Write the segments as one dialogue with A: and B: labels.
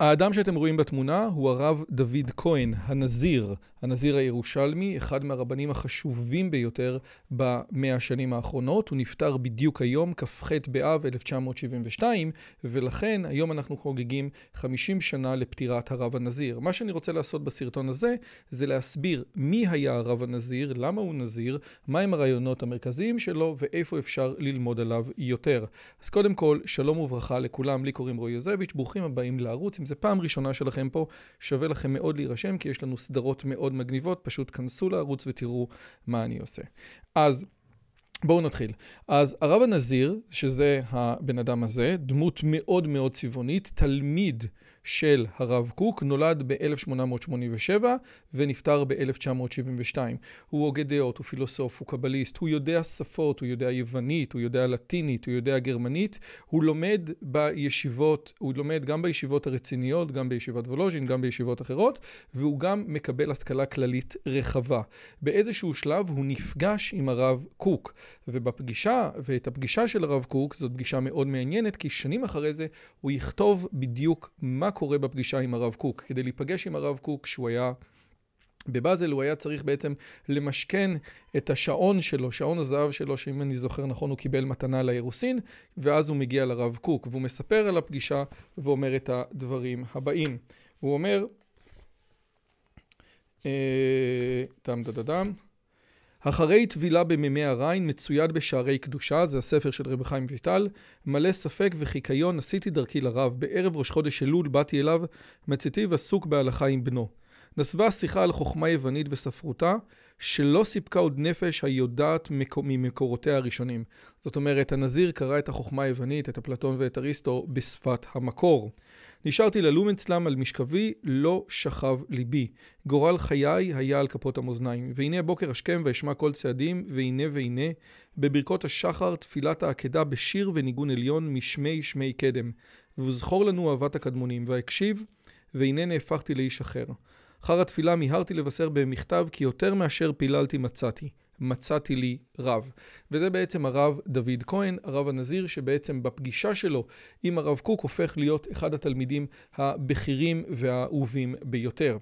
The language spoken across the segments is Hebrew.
A: האדם שאתם רואים בתמונה הוא הרב דוד כהן, הנזיר, הנזיר הירושלמי, אחד מהרבנים החשובים ביותר במאה השנים האחרונות. הוא נפטר בדיוק היום, כ"ח באב 1972, ולכן היום אנחנו חוגגים 50 שנה לפטירת הרב הנזיר. מה שאני רוצה לעשות בסרטון הזה, זה להסביר מי היה הרב הנזיר, למה הוא נזיר, מהם הרעיונות המרכזיים שלו, ואיפה אפשר ללמוד עליו יותר. אז קודם כל, שלום וברכה לכולם, לי קוראים רועי יוזביץ', ברוכים הבאים לערוץ. זה פעם ראשונה שלכם פה, שווה לכם מאוד להירשם, כי יש לנו סדרות מאוד מגניבות, פשוט כנסו לערוץ ותראו מה אני עושה. אז בואו נתחיל. אז הרב הנזיר, שזה הבן אדם הזה, דמות מאוד מאוד צבעונית, תלמיד של הרב קוק, נולד ב-1887 ונפטר ב-1972. הוא הוגה דעות, הוא פילוסוף, הוא קבליסט, הוא יודע שפות, הוא יודע יוונית, הוא יודע לטינית, הוא יודע גרמנית, הוא לומד בישיבות, הוא לומד גם בישיבות הרציניות, גם בישיבת וולוז'ין, גם בישיבות אחרות, והוא גם מקבל השכלה כללית רחבה. באיזשהו שלב הוא נפגש עם הרב קוק, ובפגישה, ואת הפגישה של הרב קוק, זאת פגישה מאוד מעניינת, כי שנים אחרי זה הוא יכתוב בדיוק מה קורה בפגישה עם הרב קוק. כדי להיפגש עם הרב קוק, שהוא היה בבאזל, הוא היה צריך בעצם למשכן את השעון שלו, שעון הזהב שלו, שאם אני זוכר נכון, הוא קיבל מתנה לאירוסין, ואז הוא מגיע לרב קוק, והוא מספר על הפגישה ואומר את הדברים הבאים. הוא אומר, דם דם דם דם אחרי טבילה במימי הריין מצויד בשערי קדושה, זה הספר של רבי חיים ויטל, מלא ספק וחיקיון עשיתי דרכי לרב, בערב ראש חודש אלול באתי אליו, מצאתי ועסוק בהלכה עם בנו. נסבה השיחה על חוכמה יוונית וספרותה, שלא סיפקה עוד נפש היודעת ממקורותיה הראשונים. זאת אומרת, הנזיר קרא את החוכמה היוונית, את אפלטון ואת אריסטו, בשפת המקור. נשארתי ללום אצלם על משכבי, לא שכב ליבי. גורל חיי היה על כפות המאזניים. והנה בוקר השכם ואשמע כל צעדים, והנה והנה, בברכות השחר תפילת העקדה בשיר וניגון עליון משמי שמי קדם. וזכור לנו אהבת הקדמונים, והקשיב, והנה נהפכתי לאיש אחר. אחר התפילה מיהרתי לבשר במכתב כי יותר מאשר פיללתי מצאתי. מצאתי לי רב. וזה בעצם הרב דוד כהן, הרב הנזיר, שבעצם בפגישה שלו עם הרב קוק הופך להיות אחד התלמידים הבכירים והאהובים ביותר.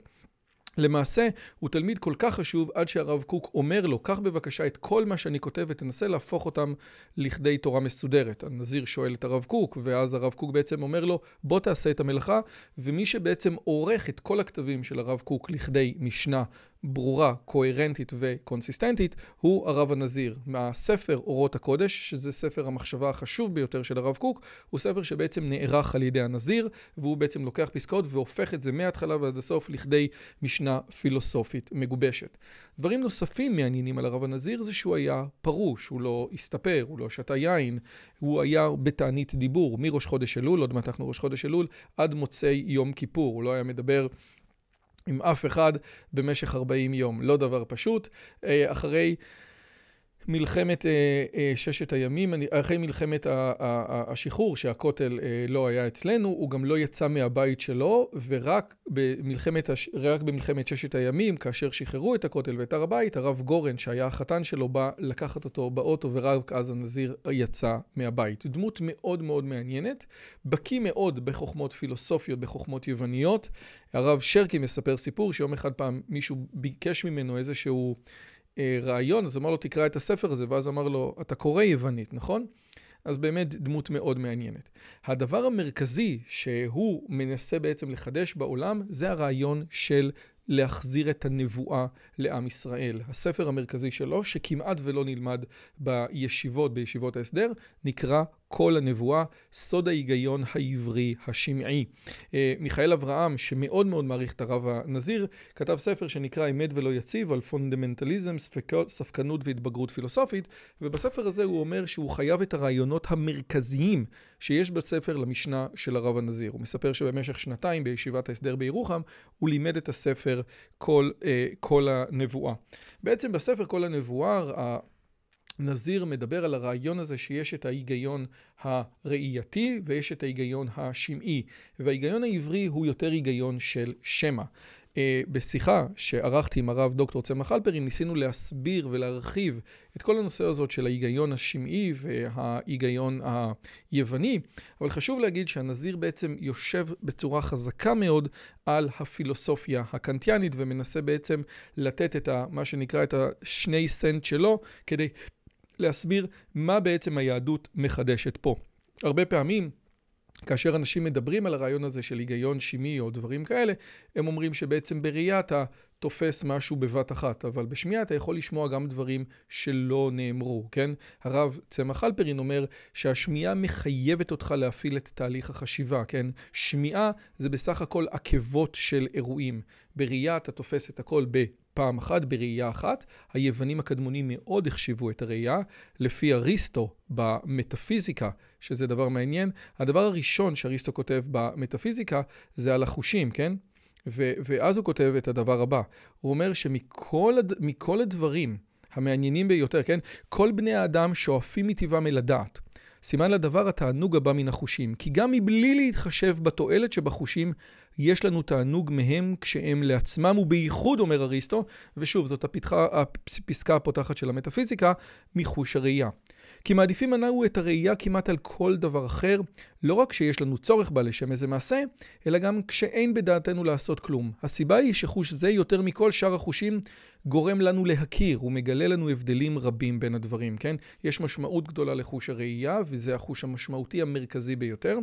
A: למעשה, הוא תלמיד כל כך חשוב עד שהרב קוק אומר לו, קח בבקשה את כל מה שאני כותב ותנסה להפוך אותם לכדי תורה מסודרת. הנזיר שואל את הרב קוק, ואז הרב קוק בעצם אומר לו, בוא תעשה את המלאכה, ומי שבעצם עורך את כל הכתבים של הרב קוק לכדי משנה ברורה, קוהרנטית וקונסיסטנטית, הוא הרב הנזיר. מהספר אורות הקודש, שזה ספר המחשבה החשוב ביותר של הרב קוק, הוא ספר שבעצם נערך על ידי הנזיר, והוא בעצם לוקח פסקאות והופך את זה מההתחלה ועד הסוף לכדי משנה פילוסופית מגובשת. דברים נוספים מעניינים על הרב הנזיר זה שהוא היה פרוש, הוא לא הסתפר, הוא לא שתה יין, הוא היה בתענית דיבור, מראש חודש אלול, עוד מעט אנחנו ראש חודש אלול, עד מוצאי יום כיפור, הוא לא היה מדבר עם אף אחד במשך 40 יום. לא דבר פשוט. אה, אחרי מלחמת אה, אה, ששת הימים, אחרי מלחמת השחרור, שהכותל לא היה אצלנו, הוא גם לא יצא מהבית שלו, ורק במלחמת, רק במלחמת ששת הימים, כאשר שחררו את הכותל ואת הר הבית, הרב גורן, שהיה החתן שלו, בא לקחת אותו באוטו, ורק אז הנזיר יצא מהבית. דמות מאוד מאוד מעניינת, בקיא מאוד בחוכמות פילוסופיות, בחוכמות יווניות. הרב שרקי מספר סיפור שיום אחד פעם מישהו ביקש ממנו איזשהו... רעיון, אז אמר לו תקרא את הספר הזה, ואז אמר לו, אתה קורא יוונית, נכון? אז באמת דמות מאוד מעניינת. הדבר המרכזי שהוא מנסה בעצם לחדש בעולם, זה הרעיון של להחזיר את הנבואה לעם ישראל. הספר המרכזי שלו, שכמעט ולא נלמד בישיבות, בישיבות ההסדר, נקרא כל הנבואה, סוד ההיגיון העברי השמעי. מיכאל אברהם, שמאוד מאוד מעריך את הרב הנזיר, כתב ספר שנקרא אמת ולא יציב על פונדמנטליזם, ספקנות והתבגרות פילוסופית, ובספר הזה הוא אומר שהוא חייב את הרעיונות המרכזיים שיש בספר למשנה של הרב הנזיר. הוא מספר שבמשך שנתיים בישיבת ההסדר בירוחם, הוא לימד את הספר כל, כל הנבואה. בעצם בספר כל הנבואה, נזיר מדבר על הרעיון הזה שיש את ההיגיון הראייתי ויש את ההיגיון השמעי, וההיגיון העברי הוא יותר היגיון של שמע. בשיחה שערכתי עם הרב דוקטור צמח אלפרין, ניסינו להסביר ולהרחיב את כל הנושא הזאת של ההיגיון השמעי וההיגיון היווני, אבל חשוב להגיד שהנזיר בעצם יושב בצורה חזקה מאוד על הפילוסופיה הקנטיאנית ומנסה בעצם לתת את ה, מה שנקרא את השני סנט שלו כדי להסביר מה בעצם היהדות מחדשת פה. הרבה פעמים כאשר אנשים מדברים על הרעיון הזה של היגיון שמי או דברים כאלה, הם אומרים שבעצם בראייה אתה תופס משהו בבת אחת, אבל בשמיעה אתה יכול לשמוע גם דברים שלא נאמרו, כן? הרב צמח אלפרין אומר שהשמיעה מחייבת אותך להפעיל את תהליך החשיבה, כן? שמיעה זה בסך הכל עקבות של אירועים. בראייה אתה תופס את הכל ב... פעם אחת בראייה אחת. היוונים הקדמונים מאוד החשיבו את הראייה. לפי אריסטו במטאפיזיקה, שזה דבר מעניין, הדבר הראשון שאריסטו כותב במטאפיזיקה זה על החושים, כן? ו- ואז הוא כותב את הדבר הבא. הוא אומר שמכל הד- הדברים המעניינים ביותר, כן? כל בני האדם שואפים מטבעם אל הדעת. סימן לדבר התענוג הבא מן החושים, כי גם מבלי להתחשב בתועלת שבחושים, יש לנו תענוג מהם כשהם לעצמם, ובייחוד, אומר אריסטו, ושוב, זאת הפתחה, הפסקה הפותחת של המטאפיזיקה, מחוש הראייה. כי מעדיפים הנאו את הראייה כמעט על כל דבר אחר, לא רק שיש לנו צורך בה לשם איזה מעשה, אלא גם כשאין בדעתנו לעשות כלום. הסיבה היא שחוש זה יותר מכל שאר החושים גורם לנו להכיר, הוא מגלה לנו הבדלים רבים בין הדברים, כן? יש משמעות גדולה לחוש הראייה, וזה החוש המשמעותי המרכזי ביותר.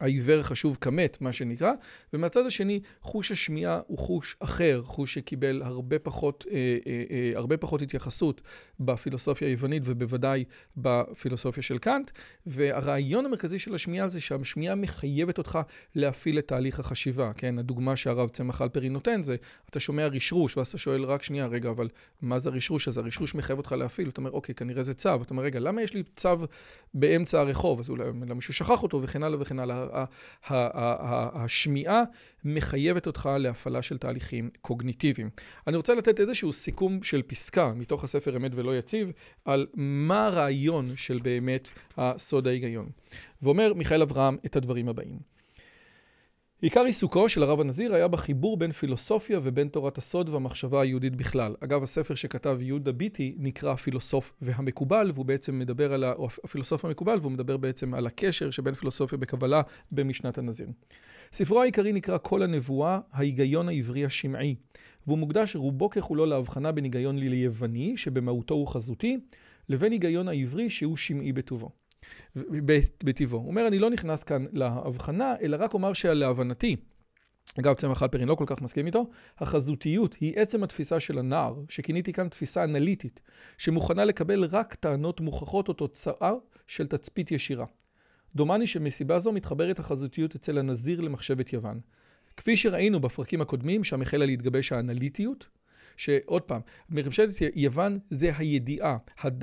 A: העיוור חשוב כמת, מה שנקרא, ומהצד השני, חוש השמיעה הוא חוש אחר, חוש שקיבל הרבה פחות, אה, אה, אה, הרבה פחות התייחסות בפילוסופיה היוונית ובוודאי בפילוסופיה של קאנט, והרעיון המרכזי של השמיעה זה שהשמיעה מחייבת אותך להפעיל את תהליך החשיבה, כן? הדוגמה שהרב צמח אלפרי נותן זה, אתה שומע רשרוש, ואז אתה שואל רק שנייה, רגע, אבל מה זה הרשרוש הזה? הרשרוש מחייב אותך להפעיל, אתה אומר, אוקיי, כנראה זה צו, אתה אומר, רגע, למה יש לי צו באמצע הרחוב? אז אולי מישהו שכח אותו וכן הלאה וכן הלאה. השמיעה מחייבת אותך להפעלה של תהליכים קוגניטיביים. אני רוצה לתת איזשהו סיכום של פסקה מתוך הספר אמת ולא יציב, על מה הרעיון של באמת הסוד ההיגיון. ואומר מיכאל אברהם את הדברים הבאים. עיקר עיסוקו של הרב הנזיר היה בחיבור בין פילוסופיה ובין תורת הסוד והמחשבה היהודית בכלל. אגב, הספר שכתב יהודה ביטי נקרא הפילוסוף והמקובל, והוא בעצם מדבר על, ה... או הפילוסוף המקובל, והוא מדבר בעצם על הקשר שבין פילוסופיה בקבלה במשנת הנזיר. ספרו העיקרי נקרא כל הנבואה, ההיגיון העברי השמעי, והוא מוקדש רובו ככולו להבחנה בין היגיון ליווני, שבמהותו הוא חזותי, לבין היגיון העברי שהוא שמעי בטובו. בטבעו. הוא אומר, אני לא נכנס כאן להבחנה, אלא רק אומר שלהבנתי, אגב, צמח אלפרין לא כל כך מסכים איתו, החזותיות היא עצם התפיסה של הנער, שכיניתי כאן תפיסה אנליטית, שמוכנה לקבל רק טענות מוכחות או תוצאה של תצפית ישירה. דומני שמסיבה זו מתחברת החזותיות אצל הנזיר למחשבת יוון. כפי שראינו בפרקים הקודמים, שם החלה להתגבש האנליטיות, שעוד פעם, ממשלת יוון זה הידיעה,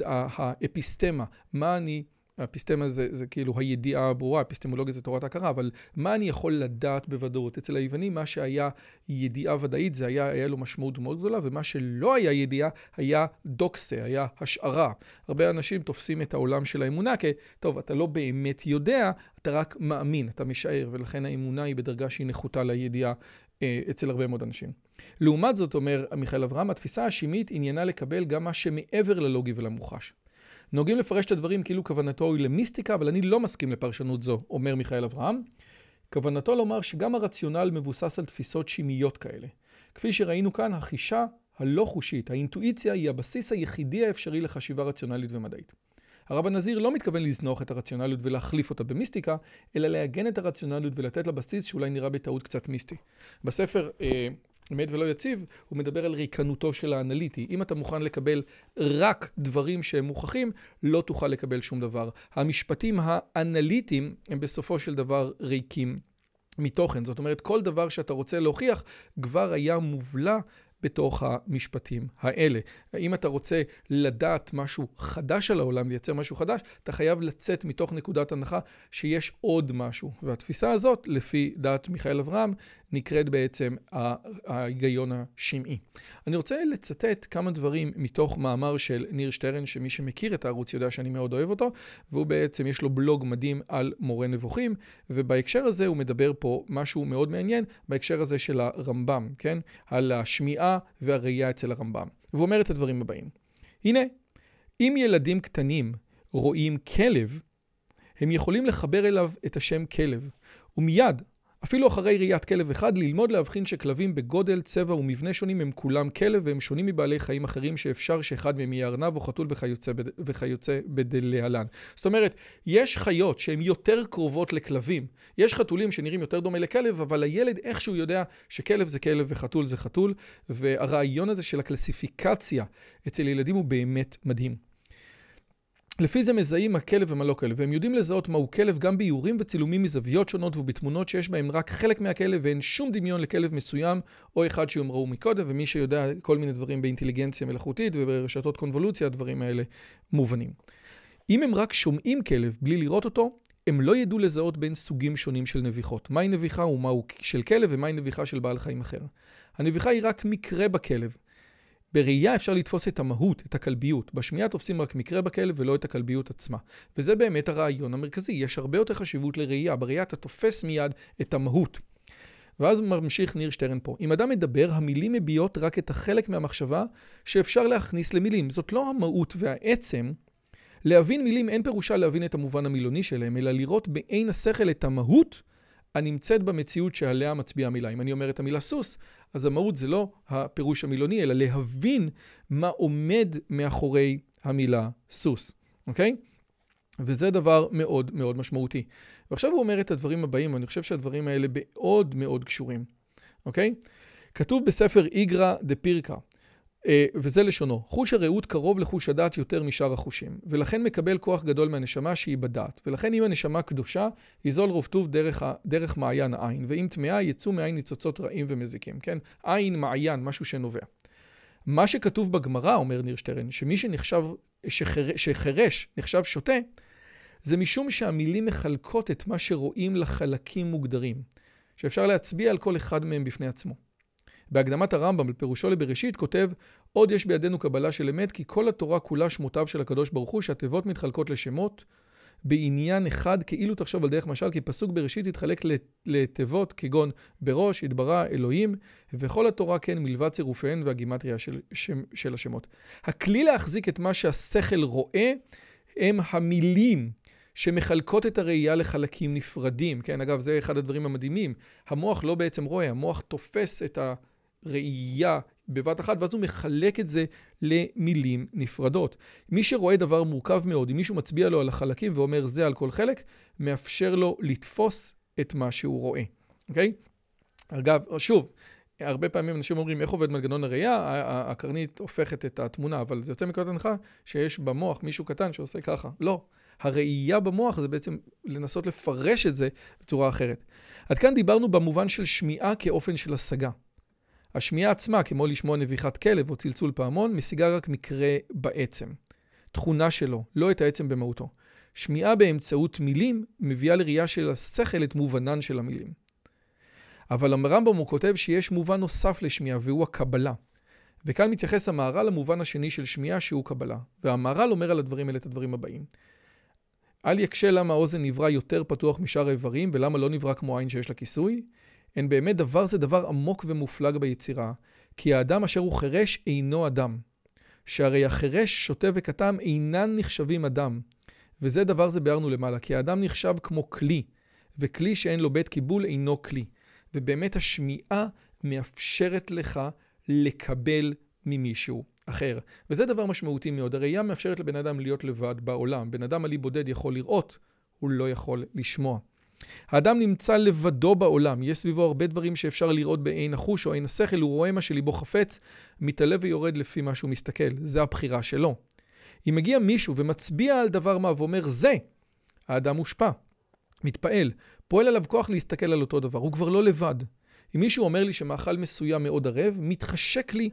A: האפיסטמה, מה אני האפיסטמה זה, זה כאילו הידיעה הברורה, אפיסטמולוגיה זה תורת ההכרה, אבל מה אני יכול לדעת בוודאות? אצל היוונים מה שהיה ידיעה ודאית זה היה, היה לו משמעות מאוד גדולה, ומה שלא היה ידיעה היה דוקסה, היה השערה. הרבה אנשים תופסים את העולם של האמונה כ, טוב, אתה לא באמת יודע, אתה רק מאמין, אתה משער, ולכן האמונה היא בדרגה שהיא נחותה לידיעה אה, אצל הרבה מאוד אנשים. לעומת זאת, אומר מיכאל אברהם, התפיסה השמית עניינה לקבל גם מה שמעבר ללוגי ולמוחש. נוהגים לפרש את הדברים כאילו כוונתו היא למיסטיקה, אבל אני לא מסכים לפרשנות זו, אומר מיכאל אברהם. כוונתו לומר שגם הרציונל מבוסס על תפיסות שמיות כאלה. כפי שראינו כאן, החישה הלא חושית, האינטואיציה, היא הבסיס היחידי האפשרי לחשיבה רציונלית ומדעית. הרב הנזיר לא מתכוון לזנוח את הרציונליות ולהחליף אותה במיסטיקה, אלא לעגן את הרציונליות ולתת לה בסיס שאולי נראה בטעות קצת מיסטי. בספר אה, אמת ולא יציב, הוא מדבר על ריקנותו של האנליטי. אם אתה מוכן לקבל רק דברים שהם מוכחים, לא תוכל לקבל שום דבר. המשפטים האנליטיים הם בסופו של דבר ריקים מתוכן. זאת אומרת, כל דבר שאתה רוצה להוכיח כבר היה מובלע בתוך המשפטים האלה. אם אתה רוצה לדעת משהו חדש על העולם, לייצר משהו חדש, אתה חייב לצאת מתוך נקודת הנחה שיש עוד משהו. והתפיסה הזאת, לפי דעת מיכאל אברהם, נקראת בעצם ההיגיון השמעי. אני רוצה לצטט כמה דברים מתוך מאמר של ניר שטרן, שמי שמכיר את הערוץ יודע שאני מאוד אוהב אותו, והוא בעצם, יש לו בלוג מדהים על מורה נבוכים, ובהקשר הזה הוא מדבר פה משהו מאוד מעניין, בהקשר הזה של הרמב"ם, כן? על השמיעה והראייה אצל הרמב"ם. והוא אומר את הדברים הבאים. הנה, אם ילדים קטנים רואים כלב, הם יכולים לחבר אליו את השם כלב, ומיד אפילו אחרי ראיית כלב אחד, ללמוד להבחין שכלבים בגודל, צבע ומבנה שונים הם כולם כלב והם שונים מבעלי חיים אחרים שאפשר שאחד מהם יהיה ארנב או חתול וכיוצא, וכיוצא בדלהלן. זאת אומרת, יש חיות שהן יותר קרובות לכלבים. יש חתולים שנראים יותר דומה לכלב, אבל הילד איכשהו יודע שכלב זה כלב וחתול זה חתול, והרעיון הזה של הקלסיפיקציה אצל ילדים הוא באמת מדהים. לפי זה מזהים הכלב ומה לא כלב, והם יודעים לזהות מהו כלב גם באיורים וצילומים מזוויות שונות ובתמונות שיש בהם רק חלק מהכלב ואין שום דמיון לכלב מסוים או אחד שהם ראו מקודם, ומי שיודע כל מיני דברים באינטליגנציה מלאכותית וברשתות קונבולוציה, הדברים האלה מובנים. אם הם רק שומעים כלב בלי לראות אותו, הם לא ידעו לזהות בין סוגים שונים של נביחות. מהי נביחה ומהו של כלב ומהי נביחה של בעל חיים אחר. הנביחה היא רק מקרה בכלב. בראייה אפשר לתפוס את המהות, את הכלביות. בשמיעה תופסים רק מקרה בכלב ולא את הכלביות עצמה. וזה באמת הרעיון המרכזי. יש הרבה יותר חשיבות לראייה. בראייה אתה תופס מיד את המהות. ואז ממשיך ניר שטרן פה. אם אדם מדבר, המילים מביעות רק את החלק מהמחשבה שאפשר להכניס למילים. זאת לא המהות והעצם. להבין מילים אין פירושה להבין את המובן המילוני שלהם, אלא לראות בעין השכל את המהות הנמצאת במציאות שעליה מצביעה המילה. אם אני אומר את המילה סוס, אז המהות זה לא הפירוש המילוני, אלא להבין מה עומד מאחורי המילה סוס, אוקיי? וזה דבר מאוד מאוד משמעותי. ועכשיו הוא אומר את הדברים הבאים, ואני חושב שהדברים האלה מאוד מאוד קשורים, אוקיי? כתוב בספר איגרא דה פירקה, וזה לשונו, חוש הרעות קרוב לחוש הדעת יותר משאר החושים, ולכן מקבל כוח גדול מהנשמה שהיא בדעת, ולכן אם הנשמה קדושה, יזול רוב טוב דרך, דרך מעיין העין, ואם טמאה יצאו מעין ניצוצות רעים ומזיקים, כן? עין, מעיין, משהו שנובע. מה שכתוב בגמרא, אומר ניר שטרן, שמי שנחשב, שחר, שחרש נחשב שוטה, זה משום שהמילים מחלקות את מה שרואים לחלקים מוגדרים, שאפשר להצביע על כל אחד מהם בפני עצמו. בהקדמת הרמב"ם, בפירושו לבראשית, כותב עוד יש בידינו קבלה של אמת, כי כל התורה כולה שמותיו של הקדוש ברוך הוא, שהתיבות מתחלקות לשמות בעניין אחד, כאילו תחשוב על דרך משל, כי פסוק בראשית יתחלק לתיבות כגון בראש, התברא, אלוהים, וכל התורה כן מלבד צירופיהן והגימטריה של, של, של השמות. הכלי להחזיק את מה שהשכל רואה הם המילים. שמחלקות את הראייה לחלקים נפרדים. כן, אגב, זה אחד הדברים המדהימים. המוח לא בעצם רואה, המוח תופס את ה... ראייה בבת אחת, ואז הוא מחלק את זה למילים נפרדות. מי שרואה דבר מורכב מאוד, אם מישהו מצביע לו על החלקים ואומר זה על כל חלק, מאפשר לו לתפוס את מה שהוא רואה, אוקיי? אגב, שוב, הרבה פעמים אנשים אומרים איך עובד מנגנון הראייה, הקרנית הופכת את התמונה, אבל זה יוצא מנקודת הנחה שיש במוח מישהו קטן שעושה ככה. לא. הראייה במוח זה בעצם לנסות לפרש את זה בצורה אחרת. עד כאן דיברנו במובן של שמיעה כאופן של השגה. השמיעה עצמה, כמו לשמוע נביחת כלב או צלצול פעמון, משיגה רק מקרה בעצם. תכונה שלו, לא את העצם במהותו. שמיעה באמצעות מילים מביאה לראייה של השכל את מובנן של המילים. אבל הרמב"ם הוא כותב שיש מובן נוסף לשמיעה והוא הקבלה. וכאן מתייחס המהר"ל למובן השני של שמיעה שהוא קבלה. והמהר"ל אומר על הדברים האלה את הדברים הבאים. אל יקשה למה האוזן נברא יותר פתוח משאר האיברים ולמה לא נברא כמו עין שיש לה כיסוי, הן באמת דבר זה דבר עמוק ומופלג ביצירה, כי האדם אשר הוא חירש אינו אדם. שהרי החירש, שוטה וכתם אינן נחשבים אדם. וזה דבר זה ביארנו למעלה, כי האדם נחשב כמו כלי, וכלי שאין לו בית קיבול אינו כלי. ובאמת השמיעה מאפשרת לך לקבל ממישהו אחר. וזה דבר משמעותי מאוד. הראייה מאפשרת לבן אדם להיות לבד בעולם. בן אדם עלי בודד יכול לראות, הוא לא יכול לשמוע. האדם נמצא לבדו בעולם, יש סביבו הרבה דברים שאפשר לראות בעין החוש או עין השכל, הוא רואה מה שליבו חפץ, מתעלה ויורד לפי מה שהוא מסתכל, זה הבחירה שלו. אם מגיע מישהו ומצביע על דבר מה ואומר זה, האדם מושפע, מתפעל, פועל עליו כוח להסתכל על אותו דבר, הוא כבר לא לבד. אם מישהו אומר לי שמאכל מסוים מאוד ערב, מתחשק לי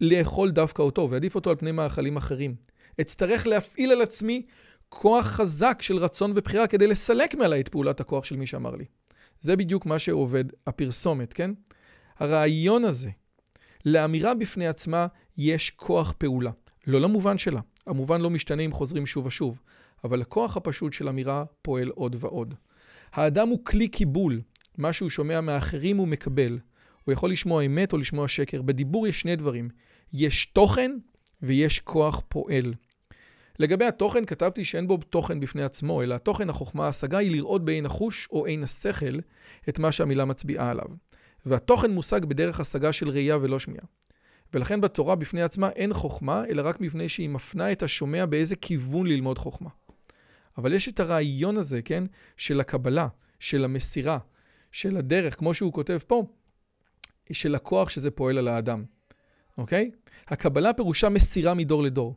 A: לאכול דווקא אותו, ועדיף אותו על פני מאכלים אחרים. אצטרך להפעיל על עצמי כוח חזק של רצון ובחירה כדי לסלק מעלי את פעולת הכוח של מי שאמר לי. זה בדיוק מה שעובד הפרסומת, כן? הרעיון הזה, לאמירה בפני עצמה יש כוח פעולה. לא למובן שלה. המובן לא משתנה אם חוזרים שוב ושוב, אבל הכוח הפשוט של אמירה פועל עוד ועוד. האדם הוא כלי קיבול. מה שהוא שומע מאחרים הוא מקבל. הוא יכול לשמוע אמת או לשמוע שקר. בדיבור יש שני דברים. יש תוכן ויש כוח פועל. לגבי התוכן כתבתי שאין בו תוכן בפני עצמו, אלא התוכן, החוכמה, ההשגה היא לראות בעין החוש או עין השכל את מה שהמילה מצביעה עליו. והתוכן מושג בדרך השגה של ראייה ולא שמיעה. ולכן בתורה בפני עצמה אין חוכמה, אלא רק מפני שהיא מפנה את השומע באיזה כיוון ללמוד חוכמה. אבל יש את הרעיון הזה, כן, של הקבלה, של המסירה, של הדרך, כמו שהוא כותב פה, של הכוח שזה פועל על האדם, אוקיי? הקבלה פירושה מסירה מדור לדור.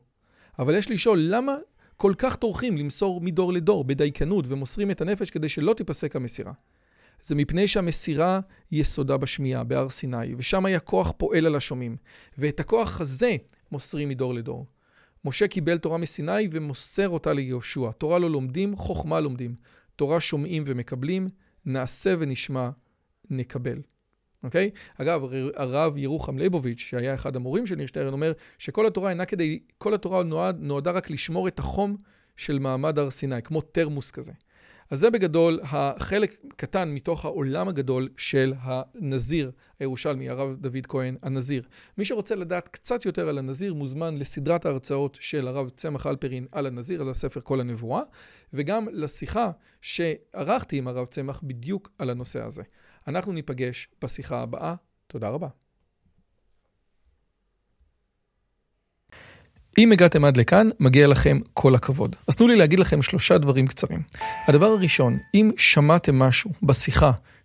A: אבל יש לשאול, למה כל כך טורחים למסור מדור לדור בדייקנות ומוסרים את הנפש כדי שלא תיפסק המסירה? זה מפני שהמסירה יסודה בשמיעה, בהר סיני, ושם היה כוח פועל על השומעים. ואת הכוח הזה מוסרים מדור לדור. משה קיבל תורה מסיני ומוסר אותה ליהושע. תורה לא לומדים, חוכמה לומדים. תורה שומעים ומקבלים, נעשה ונשמע, נקבל. אוקיי? אגב, הרב ירוחם ליבוביץ', שהיה אחד המורים של ניר שטרן, אומר שכל התורה אינה כדי, כל התורה נועד, נועדה רק לשמור את החום של מעמד הר סיני, כמו תרמוס כזה. אז זה בגדול החלק קטן מתוך העולם הגדול של הנזיר הירושלמי, הרב דוד כהן, הנזיר. מי שרוצה לדעת קצת יותר על הנזיר מוזמן לסדרת ההרצאות של הרב צמח אלפרין על הנזיר, על הספר כל הנבואה, וגם לשיחה שערכתי עם הרב צמח בדיוק על הנושא הזה. אנחנו ניפגש בשיחה הבאה. תודה רבה. אם הגעתם עד לכאן, מגיע לכם כל הכבוד. אז תנו לי להגיד לכם שלושה דברים קצרים. הדבר הראשון, אם שמעתם משהו בשיחה